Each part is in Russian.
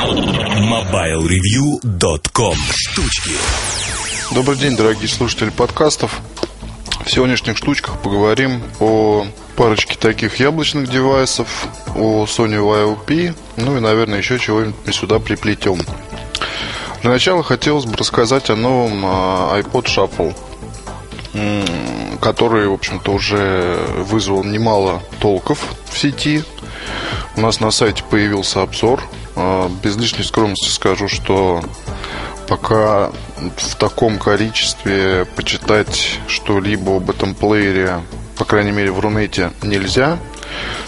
MobileReview.com Штучки Добрый день, дорогие слушатели подкастов. В сегодняшних штучках поговорим о парочке таких яблочных девайсов, о Sony YOP, ну и, наверное, еще чего-нибудь сюда приплетем. Для начала хотелось бы рассказать о новом а, iPod Shuffle, который, в общем-то, уже вызвал немало толков в сети. У нас на сайте появился обзор. А, без лишней скромности скажу, что пока в таком количестве почитать что-либо об этом плеере, по крайней мере в Рунете, нельзя.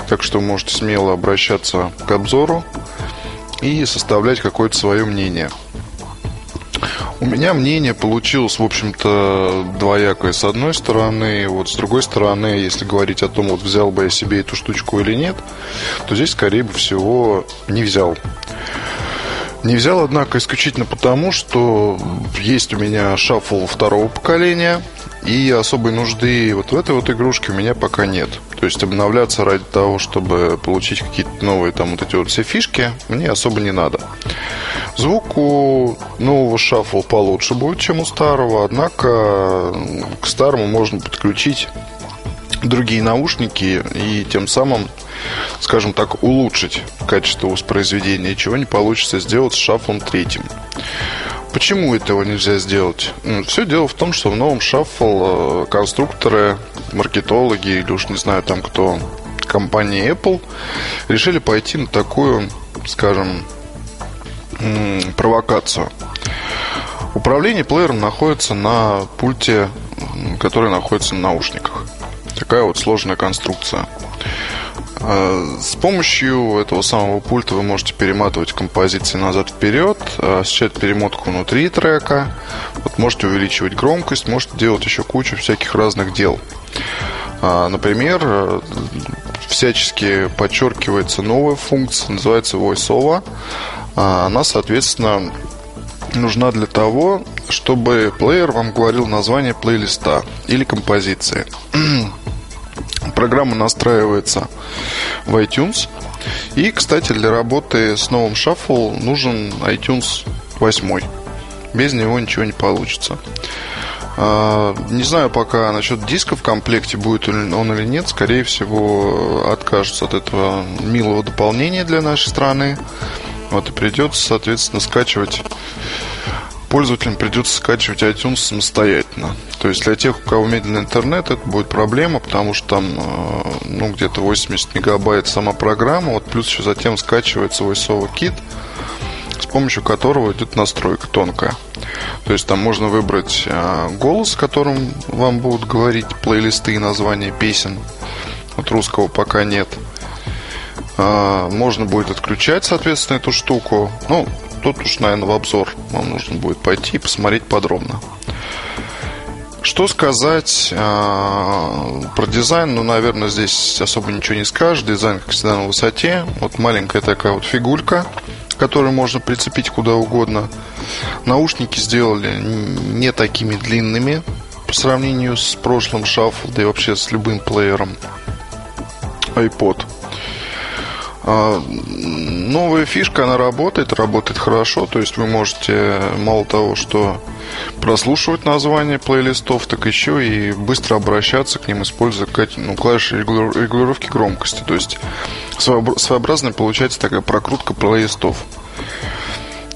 Так что можете смело обращаться к обзору и составлять какое-то свое мнение – у меня мнение получилось, в общем-то, двоякое. С одной стороны, вот с другой стороны, если говорить о том, вот взял бы я себе эту штучку или нет, то здесь, скорее всего, не взял. Не взял, однако, исключительно потому, что есть у меня шаффл второго поколения, и особой нужды вот в этой вот игрушке у меня пока нет. То есть обновляться ради того, чтобы получить какие-то новые там вот эти вот все фишки, мне особо не надо. Звук у нового шаффл получше будет, чем у старого, однако к старому можно подключить другие наушники и тем самым, скажем так, улучшить качество воспроизведения, чего не получится сделать с шафлом третьим. Почему этого нельзя сделать? Все дело в том, что в новом шаффл э, конструкторы, маркетологи или уж не знаю там кто, компании Apple решили пойти на такую, скажем, провокацию. Управление плеером находится на пульте, который находится на наушниках. Такая вот сложная конструкция. А, с помощью этого самого пульта вы можете перематывать композиции назад-вперед, осуществлять перемотку внутри трека, вот можете увеличивать громкость, можете делать еще кучу всяких разных дел. А, например, всячески подчеркивается новая функция, называется VoiceOver. А, она, соответственно, нужна для того, чтобы плеер вам говорил название плейлиста или композиции. Программа настраивается в iTunes. И, кстати, для работы с новым Shuffle нужен iTunes 8. Без него ничего не получится. А, не знаю пока насчет диска в комплекте, будет он или нет. Скорее всего, откажутся от этого милого дополнения для нашей страны. Вот и придется, соответственно, скачивать пользователям придется скачивать iTunes самостоятельно. То есть для тех, у кого медленный интернет, это будет проблема, потому что там э, ну, где-то 80 мегабайт сама программа, вот плюс еще затем скачивается VoiceOver Kit, с помощью которого идет настройка тонкая. То есть там можно выбрать э, голос, которым вам будут говорить плейлисты и названия песен. Вот русского пока нет. А, можно будет отключать, соответственно, эту штуку. Ну, тут уж, наверное, в обзор вам нужно будет пойти и посмотреть подробно. Что сказать э, про дизайн? Ну, наверное, здесь особо ничего не скажешь. Дизайн, как всегда, на высоте. Вот маленькая такая вот фигулька, которую можно прицепить куда угодно. Наушники сделали не такими длинными по сравнению с прошлым шафл, да и вообще с любым плеером iPod. А, новая фишка, она работает, работает хорошо. То есть вы можете мало того, что прослушивать название плейлистов, так еще и быстро обращаться к ним, используя ну, клавиши регулировки громкости. То есть своеобразная получается такая прокрутка плейлистов.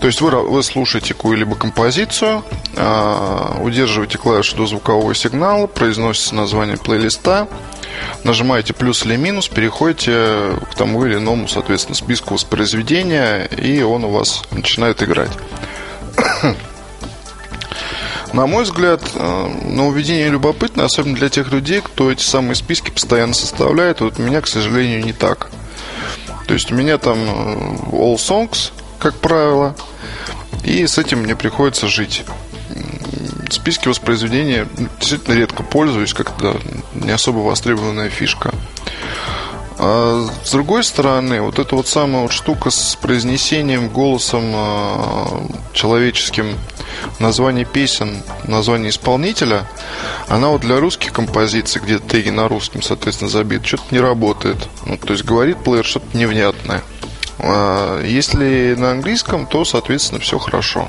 То есть вы, вы слушаете какую-либо композицию, э, удерживаете клавишу до звукового сигнала, произносится название плейлиста, нажимаете плюс или минус, переходите к тому или иному, соответственно, списку воспроизведения, и он у вас начинает играть. На мой взгляд, э, нововведение любопытно, особенно для тех людей, кто эти самые списки постоянно составляет. Вот у меня, к сожалению, не так. То есть у меня там э, All Songs, как правило, и с этим мне приходится жить списки воспроизведения действительно редко пользуюсь, как-то не особо востребованная фишка. А с другой стороны, вот эта вот самая вот штука с произнесением голосом э, человеческим название песен, название исполнителя, она вот для русских композиций, где теги на русском, соответственно, забит, что-то не работает. Ну, то есть говорит плеер что-то невнятное. А, если на английском, то, соответственно, все хорошо.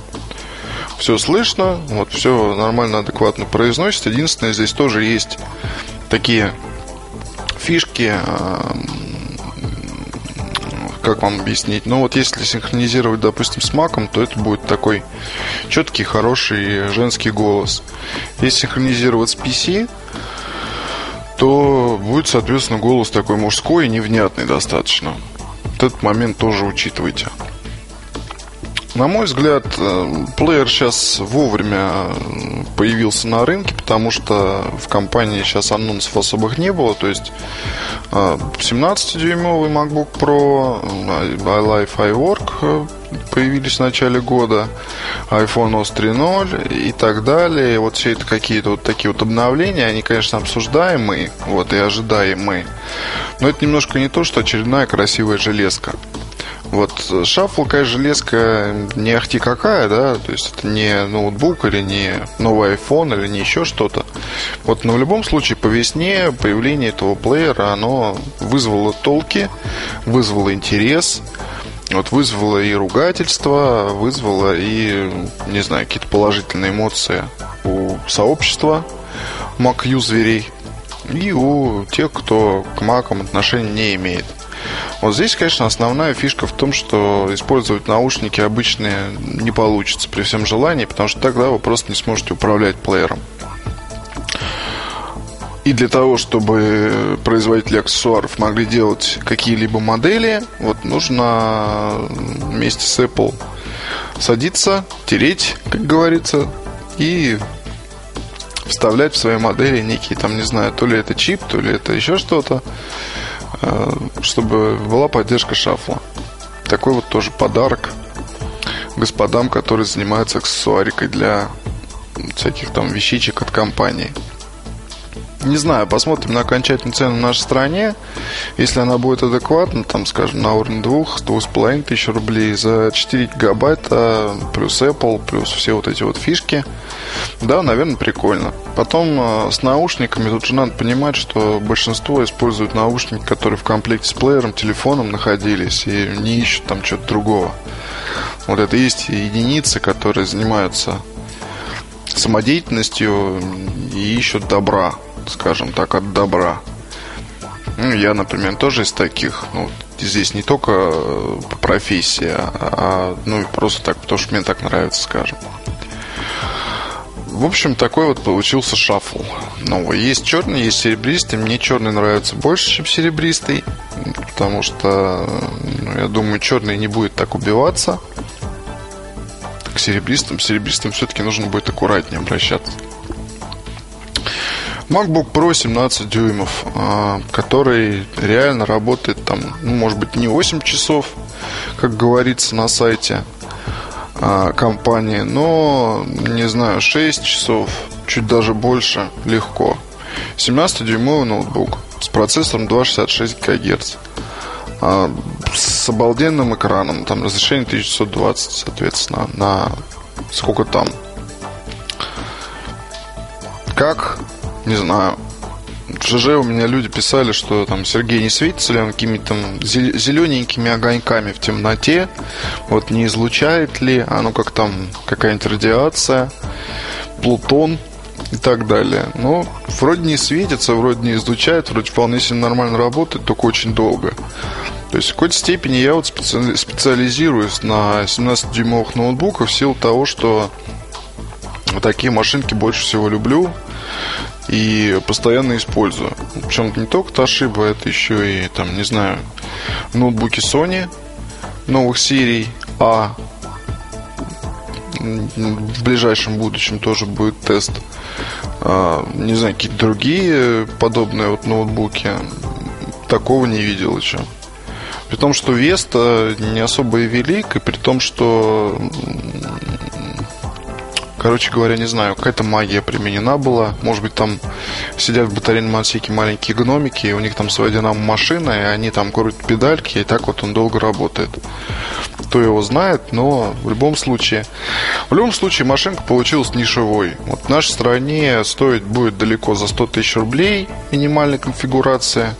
Все слышно, вот все нормально, адекватно произносится. Единственное, здесь тоже есть такие фишки, а, как вам объяснить? Ну вот если синхронизировать, допустим, с маком, то это будет такой четкий, хороший женский голос. Если синхронизировать с PC, то будет, соответственно, голос такой мужской и невнятный достаточно. Вот этот момент тоже учитывайте. На мой взгляд, э, плеер сейчас вовремя появился на рынке, потому что в компании сейчас анонсов особых не было. То есть 17-дюймовый э, MacBook Pro, iLife iWork э, появились в начале года, iPhone OS 3.0 и так далее. Вот все это какие-то вот такие вот обновления, они, конечно, обсуждаемые, вот, и ожидаемые. Но это немножко не то, что очередная красивая железка. Вот шафл, конечно, железка не ахти какая, да, то есть это не ноутбук или не новый iPhone или не еще что-то. Вот, но в любом случае по весне появление этого плеера, оно вызвало толки, вызвало интерес, вот вызвало и ругательство, вызвало и, не знаю, какие-то положительные эмоции у сообщества Mac-юзерей и у тех, кто к макам отношения не имеет. Вот здесь, конечно, основная фишка в том, что использовать наушники обычные не получится при всем желании, потому что тогда вы просто не сможете управлять плеером. И для того, чтобы производители аксессуаров могли делать какие-либо модели, вот нужно вместе с Apple садиться, тереть, как говорится, и вставлять в свои модели некие, там, не знаю, то ли это чип, то ли это еще что-то. Э, чтобы была поддержка шафла. Такой вот тоже подарок господам, которые занимаются аксессуарикой для всяких там вещичек от компании. Не знаю, посмотрим на окончательную цену в нашей стране. Если она будет адекватна, там, скажем, на уровне двух, двух с половиной тысяч рублей за 4 гигабайта, плюс Apple, плюс все вот эти вот фишки, да, наверное, прикольно. Потом э, с наушниками тут же надо понимать, что большинство используют наушники, которые в комплекте с плеером, телефоном находились и не ищут там что-то другого. Вот это есть единицы, которые занимаются самодеятельностью и ищут добра скажем так, от добра. Ну, я, например, тоже из таких. Ну, здесь не только э, профессия, а ну просто так, потому что мне так нравится, скажем. В общем, такой вот получился шафл новый. Есть черный, есть серебристый. Мне черный нравится больше, чем серебристый. Потому что, ну, я думаю, черный не будет так убиваться. К серебристым. Серебристым все-таки нужно будет аккуратнее обращаться. MacBook Pro 17 дюймов, а, который реально работает там, ну, может быть, не 8 часов, как говорится на сайте а, компании, но, не знаю, 6 часов, чуть даже больше, легко. 17-дюймовый ноутбук с процессором 266 ГГц. А, с обалденным экраном, там разрешение 1620, соответственно, на сколько там. Как не знаю. В ЖЖ у меня люди писали, что там Сергей не светится ли он какими-то зелененькими огоньками в темноте. Вот не излучает ли оно как там какая-нибудь радиация, Плутон и так далее. Но вроде не светится, вроде не излучает, вроде вполне себе нормально работает, только очень долго. То есть в какой-то степени я вот специализируюсь на 17-дюймовых ноутбуках в силу того, что такие машинки больше всего люблю и постоянно использую. Причем не только Toshiba, это еще и, там, не знаю, ноутбуки Sony новых серий А. В ближайшем будущем тоже будет тест. А, не знаю, какие-то другие подобные вот ноутбуки. Такого не видел еще. При том, что Веста не особо и велик, и при том, что Короче говоря, не знаю, какая-то магия применена была. Может быть, там сидят в батарейном отсеке маленькие гномики, и у них там своя динамо-машина, и они там крутят педальки, и так вот он долго работает. Кто его знает, но в любом случае... В любом случае, машинка получилась нишевой. Вот в нашей стране стоить будет далеко за 100 тысяч рублей минимальная конфигурация.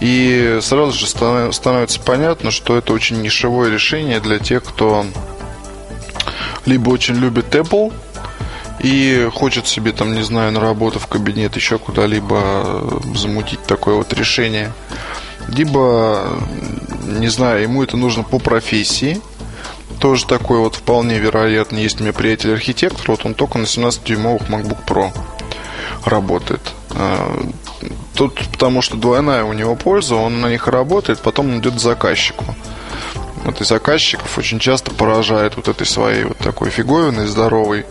И сразу же становится понятно, что это очень нишевое решение для тех, кто либо очень любит Apple и хочет себе там, не знаю, на работу в кабинет, еще куда-либо замутить такое вот решение, либо, не знаю, ему это нужно по профессии, тоже такой вот вполне вероятно. Есть у меня приятель архитектор, вот он только на 17-дюймовых MacBook Pro работает. А, тут потому что двойная у него польза, он на них работает, потом идет заказчику. Вот и заказчиков очень часто поражает вот этой своей вот такой фиговиной здоровой,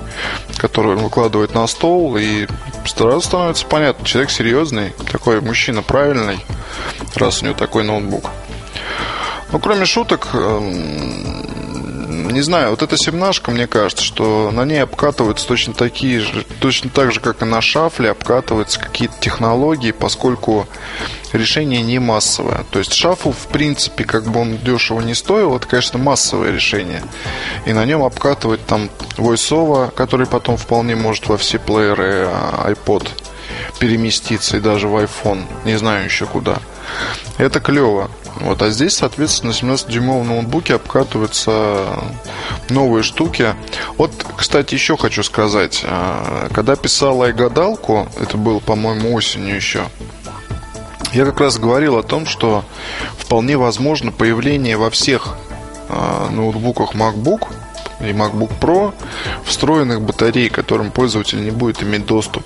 которую он выкладывает на стол, и сразу становится понятно, человек серьезный, такой мужчина правильный, раз у него такой ноутбук. Ну, кроме шуток, эм, не знаю, вот эта семнашка, мне кажется, что на ней обкатываются точно такие же, точно так же, как и на шафле, обкатываются какие-то технологии, поскольку решение не массовое. То есть шафл, в принципе, как бы он дешево не стоил, это, конечно, массовое решение. И на нем обкатывать там VoiceOver, который потом вполне может во все плееры а, iPod переместиться и даже в iPhone, не знаю еще куда. Это клево. Вот, а здесь, соответственно, на 17-дюймовом ноутбуке обкатываются новые штуки. Вот, кстати, еще хочу сказать. А, когда писал гадалку, это было, по-моему, осенью еще, я как раз говорил о том, что вполне возможно появление во всех а, ноутбуках MacBook и MacBook Pro встроенных батарей, которым пользователь не будет иметь доступ.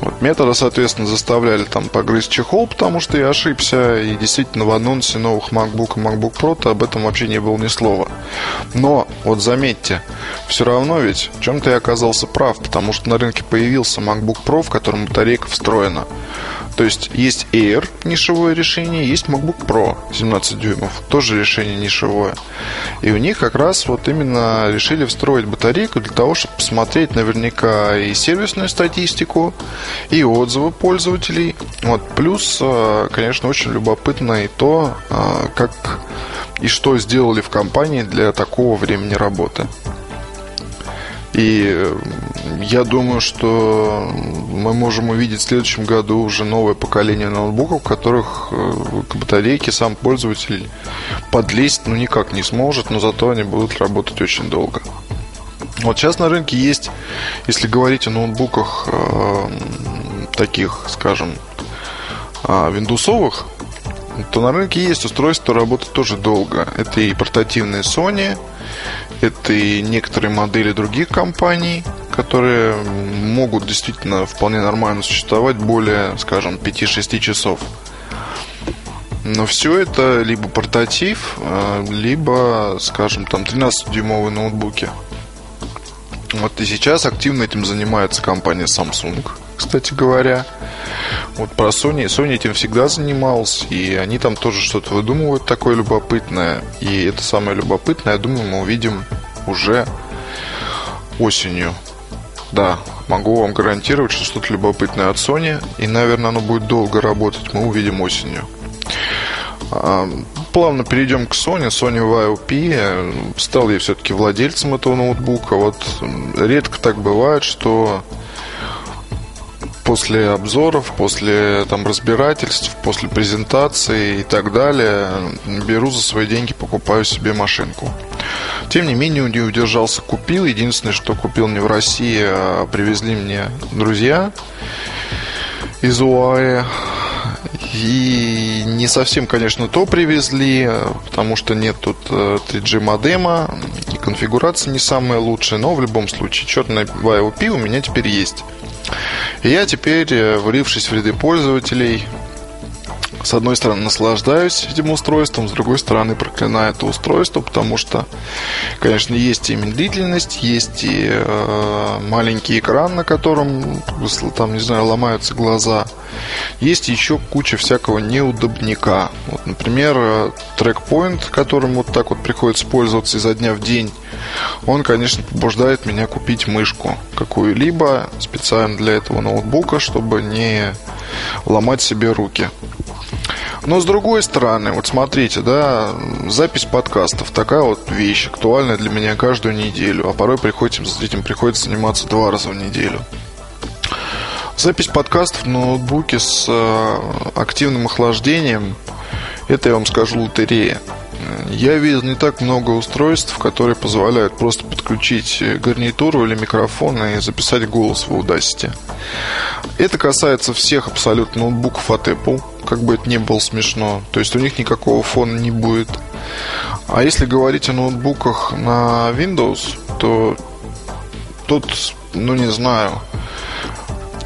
Вот метода, соответственно, заставляли там погрызть чехол, потому что я ошибся. И действительно в анонсе новых MacBook и MacBook Pro об этом вообще не было ни слова. Но, вот заметьте, все равно ведь в чем-то я оказался прав, потому что на рынке появился MacBook Pro, в котором батарейка встроена. То есть есть Air, нишевое решение, есть MacBook Pro 17 дюймов, тоже решение нишевое. И у них как раз вот именно решили встроить батарейку для того, чтобы посмотреть наверняка и сервисную статистику, и отзывы пользователей. Вот. Плюс, э, конечно, очень любопытно и то, э, как и что сделали в компании для такого времени работы. И э, я думаю, что мы можем увидеть в следующем году уже новое поколение ноутбуков, в которых э, к батарейке сам пользователь подлезть ну никак не сможет, но зато они будут работать очень долго. Вот сейчас на рынке есть, если говорить о ноутбуках э, таких, скажем, э, виндусовых, то на рынке есть устройства, работают тоже долго. Это и портативные Sony, это и некоторые модели других компаний, которые могут действительно вполне нормально существовать более, скажем, 5-6 часов. Но все это либо портатив, а, либо, скажем, там 13-дюймовые ноутбуки. Вот и сейчас активно этим занимается компания Samsung, кстати говоря. Вот про Sony. Sony этим всегда занимался, и они там тоже что-то выдумывают такое любопытное. И это самое любопытное, я думаю, мы увидим уже осенью. Да, могу вам гарантировать, что что-то любопытное от Sony, и, наверное, оно будет долго работать, мы увидим осенью. А, плавно перейдем к Sony. Sony YOP. Стал я все-таки владельцем этого ноутбука. Вот редко так бывает, что после обзоров, после там разбирательств, после презентации и так далее, беру за свои деньги, покупаю себе машинку. Тем не менее, не удержался, купил. Единственное, что купил не в России, а привезли мне друзья из УАЭ. И не совсем, конечно, то привезли, потому что нет тут 3G э, модема, и конфигурация не самая лучшая, но в любом случае черный YOP у меня теперь есть. Я теперь, э, влившись в ряды пользователей, с одной стороны, наслаждаюсь этим устройством, с другой стороны, проклинаю это устройство, потому что, конечно, есть и медлительность, есть и э, маленький экран, на котором, там, не знаю, ломаются глаза. Есть еще куча всякого неудобника. Вот, например, э, трекпоинт, которым вот так вот приходится пользоваться изо дня в день, он, конечно, побуждает меня купить мышку какую-либо специально для этого ноутбука, чтобы не ломать себе руки. Но с другой стороны, вот смотрите, да, запись подкастов такая вот вещь, актуальная для меня каждую неделю, а порой приходится, этим приходится заниматься два раза в неделю. Запись подкастов в ноутбуке с э, активным охлаждением – это, я вам скажу, лотерея. Я видел не так много устройств, которые позволяют просто подключить гарнитуру или микрофон и записать голос в Audacity. Это касается всех абсолютно ноутбуков от Apple, как бы это ни было смешно. То есть у них никакого фона не будет. А если говорить о ноутбуках на Windows, то тут, ну не знаю,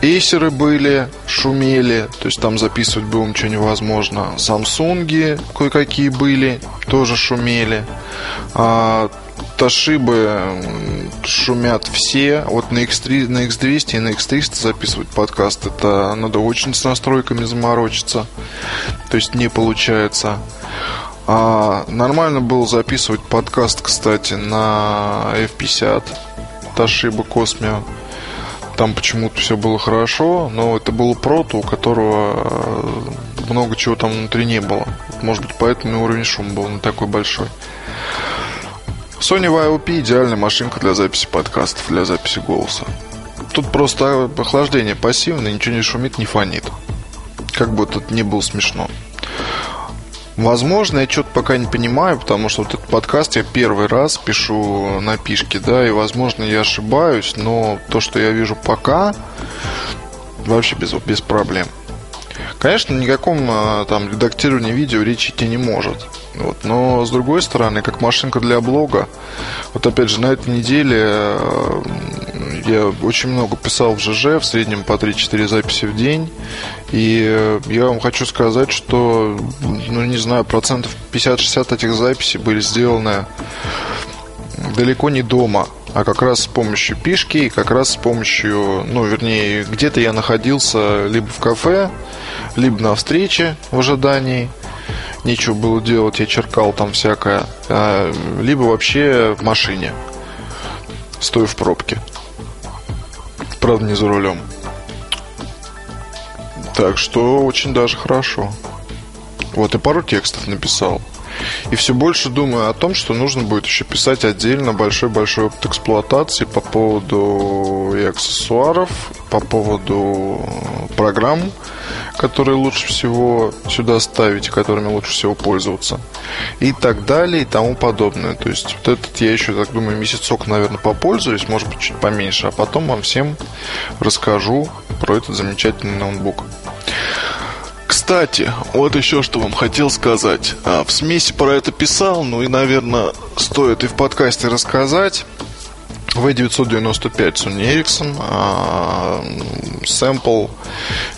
Эйсеры были, шумели, то есть там записывать было ничего невозможно. Самсунги кое-какие были, тоже шумели. А, Тошибы шумят все. Вот на, X3, на X200 и на X300 записывать подкаст, это надо очень с настройками заморочиться. То есть не получается. А, нормально было записывать подкаст, кстати, на F50 Toshiba Cosmio там почему-то все было хорошо, но это был прото, у которого э, много чего там внутри не было. Может быть, поэтому уровень шума был не такой большой. Sony YOP идеальная машинка для записи подкастов, для записи голоса. Тут просто охлаждение пассивное, ничего не шумит, не фонит. Как бы это ни было смешно. Возможно, я что-то пока не понимаю, потому что вот этот подкаст я первый раз пишу на пишке, да, и, возможно, я ошибаюсь, но то, что я вижу пока, вообще без, без проблем. Конечно, никаком а, там редактировании видео речи идти не может. Вот. Но с другой стороны, как машинка для блога, вот опять же, на этой неделе а, я очень много писал в ЖЖ, в среднем по 3-4 записи в день. И э, я вам хочу сказать, что, ну не знаю, процентов 50-60 этих записей были сделаны далеко не дома, а как раз с помощью пишки и как раз с помощью, ну, вернее, где-то я находился либо в кафе, либо на встрече в ожидании, нечего было делать, я черкал там всякое, а, либо вообще в машине, стоя в пробке. Правда, не за рулем. Так что очень даже хорошо. Вот, и пару текстов написал. И все больше думаю о том, что нужно будет еще писать отдельно большой-большой опыт эксплуатации по поводу и аксессуаров, по поводу программ, которые лучше всего сюда ставить, которыми лучше всего пользоваться. И так далее, и тому подобное. То есть вот этот я еще, так думаю, месяцок, наверное, попользуюсь, может быть, чуть поменьше, а потом вам всем расскажу про этот замечательный ноутбук. Кстати, вот еще что вам хотел сказать. А, в смеси про это писал, ну и, наверное, стоит и в подкасте рассказать. V995 Sony Ericsson. А, сэмпл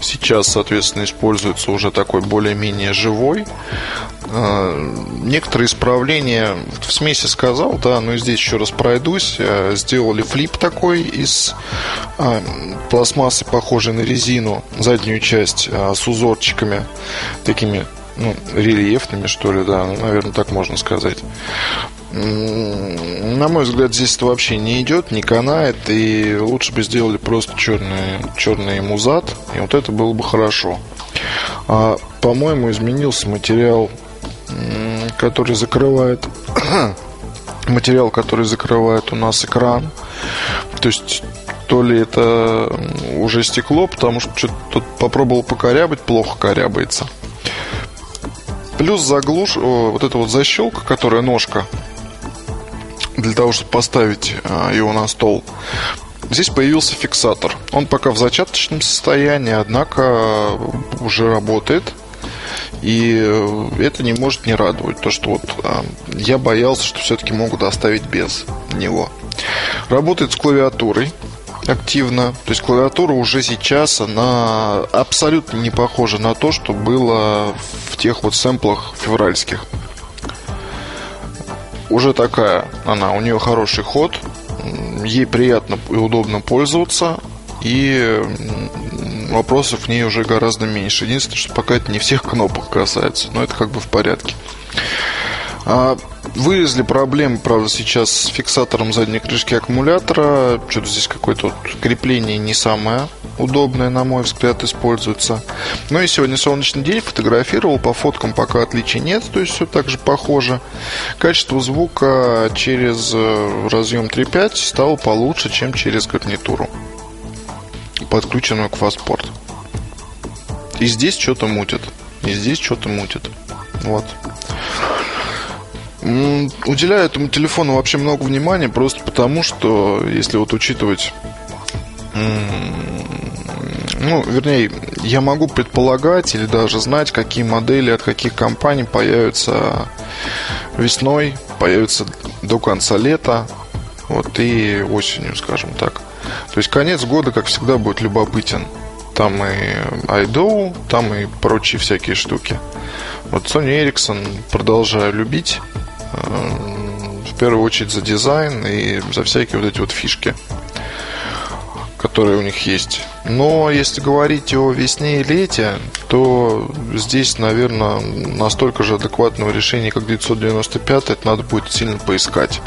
сейчас, соответственно, используется уже такой более-менее живой. А, некоторые исправления в смеси сказал, да, но здесь еще раз пройдусь. А, сделали флип такой из пластмассы, похожей на резину, заднюю часть с узорчиками такими ну, рельефными, что ли, да, ну, наверное, так можно сказать. На мой взгляд, здесь это вообще не идет, не канает, и лучше бы сделали просто черный, черный музат, и вот это было бы хорошо. А, по-моему, изменился материал, который закрывает материал, который закрывает у нас экран. То есть то ли это уже стекло, потому что что-то тут попробовал покорябать, плохо корябается. Плюс заглуш, вот эта вот защелка, которая ножка для того, чтобы поставить а, его на стол, здесь появился фиксатор. Он пока в зачаточном состоянии, однако а, уже работает. И э, это не может не радовать. То, что вот я боялся, что все-таки могут оставить без него. Работает с клавиатурой активно. То есть клавиатура уже сейчас, она абсолютно не похожа на то, что было в тех вот сэмплах февральских уже такая она, у нее хороший ход, ей приятно и удобно пользоваться, и вопросов в ней уже гораздо меньше. Единственное, что пока это не всех кнопок касается, но это как бы в порядке. А, вылезли проблемы, правда, сейчас с фиксатором задней крышки аккумулятора. Что-то здесь какое-то вот крепление не самое удобное, на мой взгляд, используется. Но и сегодня солнечный день, фотографировал, по фоткам пока отличий нет, то есть все так же похоже. Качество звука через э, разъем 3.5 стало получше, чем через гарнитуру. подключенную к Фастпорт. И здесь что-то мутит. И здесь что-то мутит. Вот. Уделяю этому телефону вообще много внимания, просто потому что, если вот учитывать ну, вернее, я могу предполагать или даже знать, какие модели от каких компаний появятся весной, появятся до конца лета, вот и осенью, скажем так. То есть конец года, как всегда, будет любопытен. Там и iDo, там и прочие всякие штуки. Вот Sony Ericsson продолжаю любить. Э, в первую очередь за дизайн и за всякие вот эти вот фишки которые у них есть. Но если говорить о весне и лете, то здесь, наверное, настолько же адекватного решения, как 995, это надо будет сильно поискать.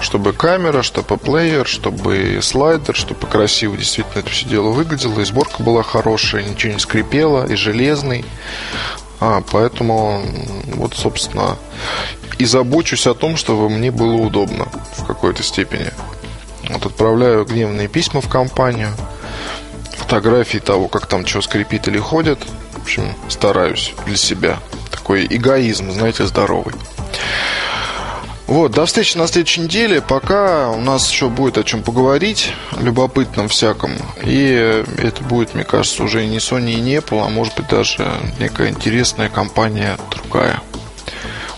Чтобы камера, чтобы плеер, чтобы слайдер, чтобы красиво действительно это все дело выглядело, и сборка была хорошая, ничего не скрипело, и железный. А, поэтому, вот, собственно, и забочусь о том, чтобы мне было удобно в какой-то степени. Вот отправляю гневные письма в компанию, фотографии того, как там что скрипит или ходит. В общем, стараюсь для себя. Такой эгоизм, знаете, здоровый. Вот, до встречи на следующей неделе. Пока у нас еще будет о чем поговорить, любопытном всяком. И это будет, мне кажется, уже не Sony и не Apple, а может быть даже некая интересная компания другая.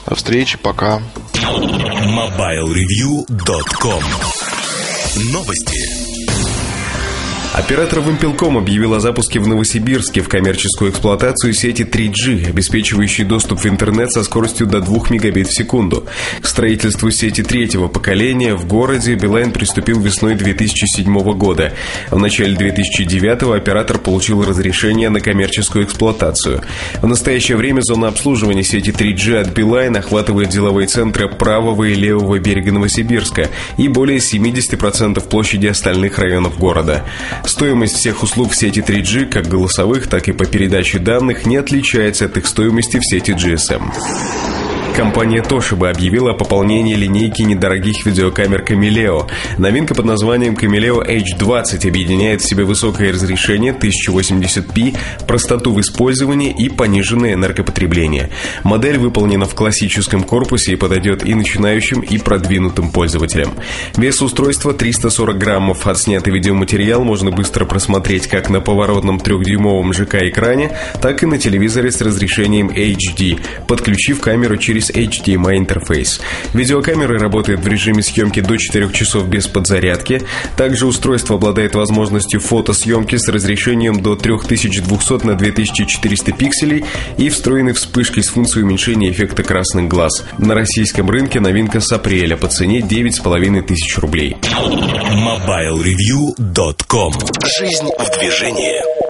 До встречи, пока. MobileReview.com Новости. Оператор Вимпелком объявил о запуске в Новосибирске в коммерческую эксплуатацию сети 3G, обеспечивающей доступ в интернет со скоростью до 2 мегабит в секунду. К строительству сети третьего поколения в городе Билайн приступил весной 2007 года. В начале 2009 оператор получил разрешение на коммерческую эксплуатацию. В настоящее время зона обслуживания сети 3G от Билайн охватывает деловые центры правого и левого берега Новосибирска и более 70% площади остальных районов города. Стоимость всех услуг сети 3G, как голосовых, так и по передаче данных, не отличается от их стоимости в сети GSM. Компания Toshiba объявила о пополнении линейки недорогих видеокамер Camileo. Новинка под названием Camileo H20 объединяет в себе высокое разрешение 1080p, простоту в использовании и пониженное энергопотребление. Модель выполнена в классическом корпусе и подойдет и начинающим, и продвинутым пользователям. Вес устройства 340 граммов. Отснятый видеоматериал можно быстро просмотреть как на поворотном трехдюймовом ЖК-экране, так и на телевизоре с разрешением HD, подключив камеру через через HDMI интерфейс. Видеокамера работает в режиме съемки до 4 часов без подзарядки. Также устройство обладает возможностью фотосъемки с разрешением до 3200 на 2400 пикселей и встроенной вспышкой с функцией уменьшения эффекта красных глаз. На российском рынке новинка с апреля по цене 9,5 тысяч рублей. MobileReview.com Жизнь в движении